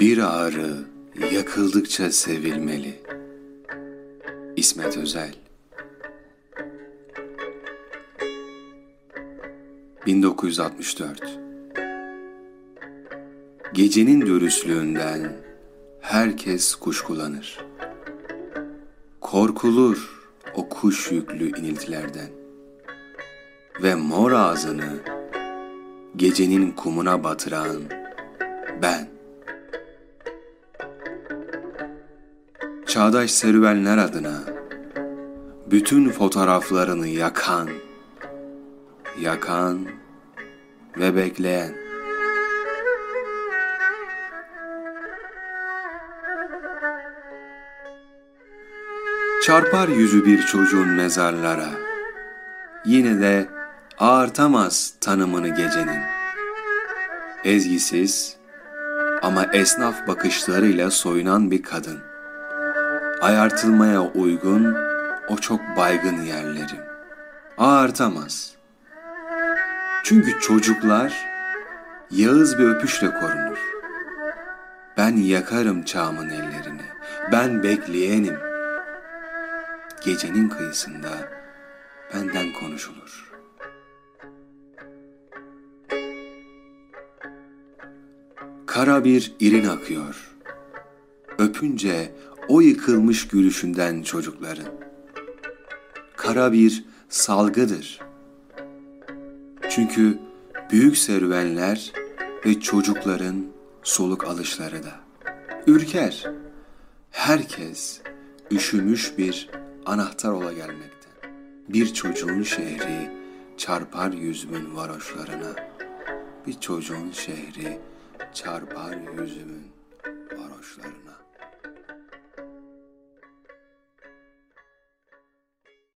Bir ağrı yakıldıkça sevilmeli. İsmet Özel 1964 Gecenin dürüstlüğünden herkes kuşkulanır. Korkulur o kuş yüklü iniltilerden. Ve mor ağzını gecenin kumuna batıran ben. Çağdaş serüvenler adına bütün fotoğraflarını yakan, yakan ve bekleyen. Çarpar yüzü bir çocuğun mezarlara, yine de ağırtamaz tanımını gecenin. Ezgisiz ama esnaf bakışlarıyla soyunan bir kadın. Ayartılmaya uygun o çok baygın yerlerim. Ağırtamaz. Çünkü çocuklar yağız bir öpüşle korunur. Ben yakarım çağımın ellerini. Ben bekleyenim. Gecenin kıyısında benden konuşulur. Kara bir irin akıyor. Öpünce o yıkılmış gülüşünden çocukların. Kara bir salgıdır. Çünkü büyük serüvenler ve çocukların soluk alışları da. Ürker, herkes üşümüş bir anahtar ola gelmekte. Bir çocuğun şehri çarpar yüzümün varoşlarına. Bir çocuğun şehri çarpar yüzümün varoşlarına.